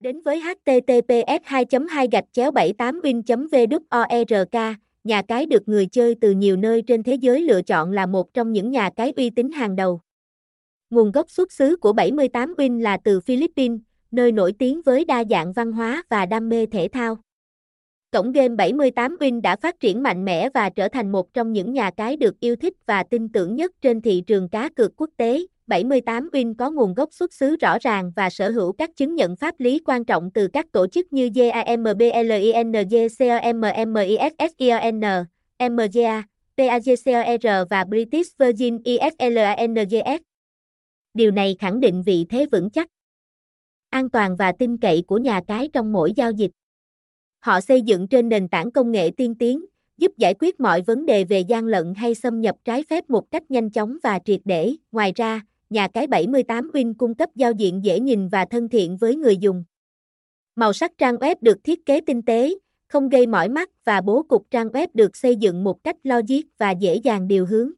Đến với https 2 2 gạch chéo 78 win vwork nhà cái được người chơi từ nhiều nơi trên thế giới lựa chọn là một trong những nhà cái uy tín hàng đầu. Nguồn gốc xuất xứ của 78 win là từ Philippines, nơi nổi tiếng với đa dạng văn hóa và đam mê thể thao. Cổng game 78 win đã phát triển mạnh mẽ và trở thành một trong những nhà cái được yêu thích và tin tưởng nhất trên thị trường cá cược quốc tế. 78 Win có nguồn gốc xuất xứ rõ ràng và sở hữu các chứng nhận pháp lý quan trọng từ các tổ chức như JAMBLING MGA, PAGCOR và British Virgin ISLANGS. Điều này khẳng định vị thế vững chắc, an toàn và tin cậy của nhà cái trong mỗi giao dịch. Họ xây dựng trên nền tảng công nghệ tiên tiến, giúp giải quyết mọi vấn đề về gian lận hay xâm nhập trái phép một cách nhanh chóng và triệt để. Ngoài ra, nhà cái 78 Win cung cấp giao diện dễ nhìn và thân thiện với người dùng. Màu sắc trang web được thiết kế tinh tế, không gây mỏi mắt và bố cục trang web được xây dựng một cách logic và dễ dàng điều hướng.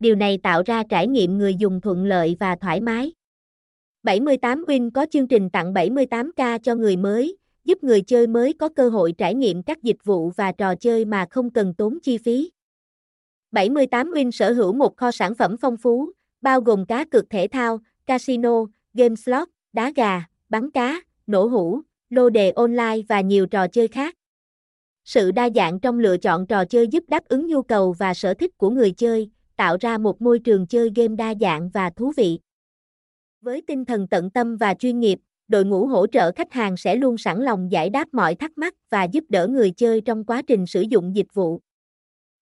Điều này tạo ra trải nghiệm người dùng thuận lợi và thoải mái. 78 Win có chương trình tặng 78k cho người mới, giúp người chơi mới có cơ hội trải nghiệm các dịch vụ và trò chơi mà không cần tốn chi phí. 78 Win sở hữu một kho sản phẩm phong phú, bao gồm cá cược thể thao, casino, game slot, đá gà, bắn cá, nổ hũ, lô đề online và nhiều trò chơi khác. Sự đa dạng trong lựa chọn trò chơi giúp đáp ứng nhu cầu và sở thích của người chơi, tạo ra một môi trường chơi game đa dạng và thú vị. Với tinh thần tận tâm và chuyên nghiệp, đội ngũ hỗ trợ khách hàng sẽ luôn sẵn lòng giải đáp mọi thắc mắc và giúp đỡ người chơi trong quá trình sử dụng dịch vụ.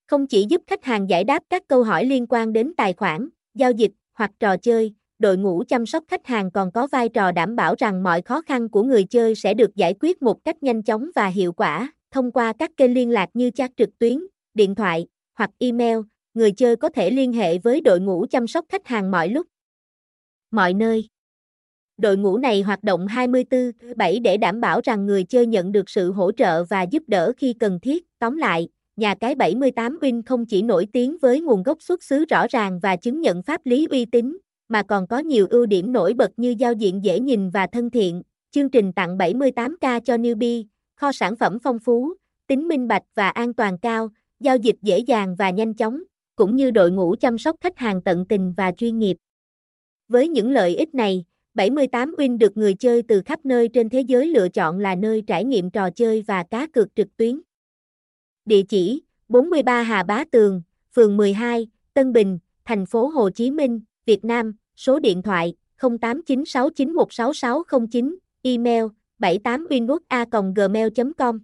Không chỉ giúp khách hàng giải đáp các câu hỏi liên quan đến tài khoản, giao dịch hoặc trò chơi, đội ngũ chăm sóc khách hàng còn có vai trò đảm bảo rằng mọi khó khăn của người chơi sẽ được giải quyết một cách nhanh chóng và hiệu quả thông qua các kênh liên lạc như chat trực tuyến, điện thoại hoặc email. Người chơi có thể liên hệ với đội ngũ chăm sóc khách hàng mọi lúc, mọi nơi. Đội ngũ này hoạt động 24/7 để đảm bảo rằng người chơi nhận được sự hỗ trợ và giúp đỡ khi cần thiết. Tóm lại, nhà cái 78 Win không chỉ nổi tiếng với nguồn gốc xuất xứ rõ ràng và chứng nhận pháp lý uy tín, mà còn có nhiều ưu điểm nổi bật như giao diện dễ nhìn và thân thiện, chương trình tặng 78k cho newbie, kho sản phẩm phong phú, tính minh bạch và an toàn cao, giao dịch dễ dàng và nhanh chóng, cũng như đội ngũ chăm sóc khách hàng tận tình và chuyên nghiệp. Với những lợi ích này, 78 Win được người chơi từ khắp nơi trên thế giới lựa chọn là nơi trải nghiệm trò chơi và cá cược trực tuyến. Địa chỉ 43 Hà Bá Tường, phường 12, Tân Bình, thành phố Hồ Chí Minh, Việt Nam, số điện thoại 0896916609, email 78winwood.gmail.com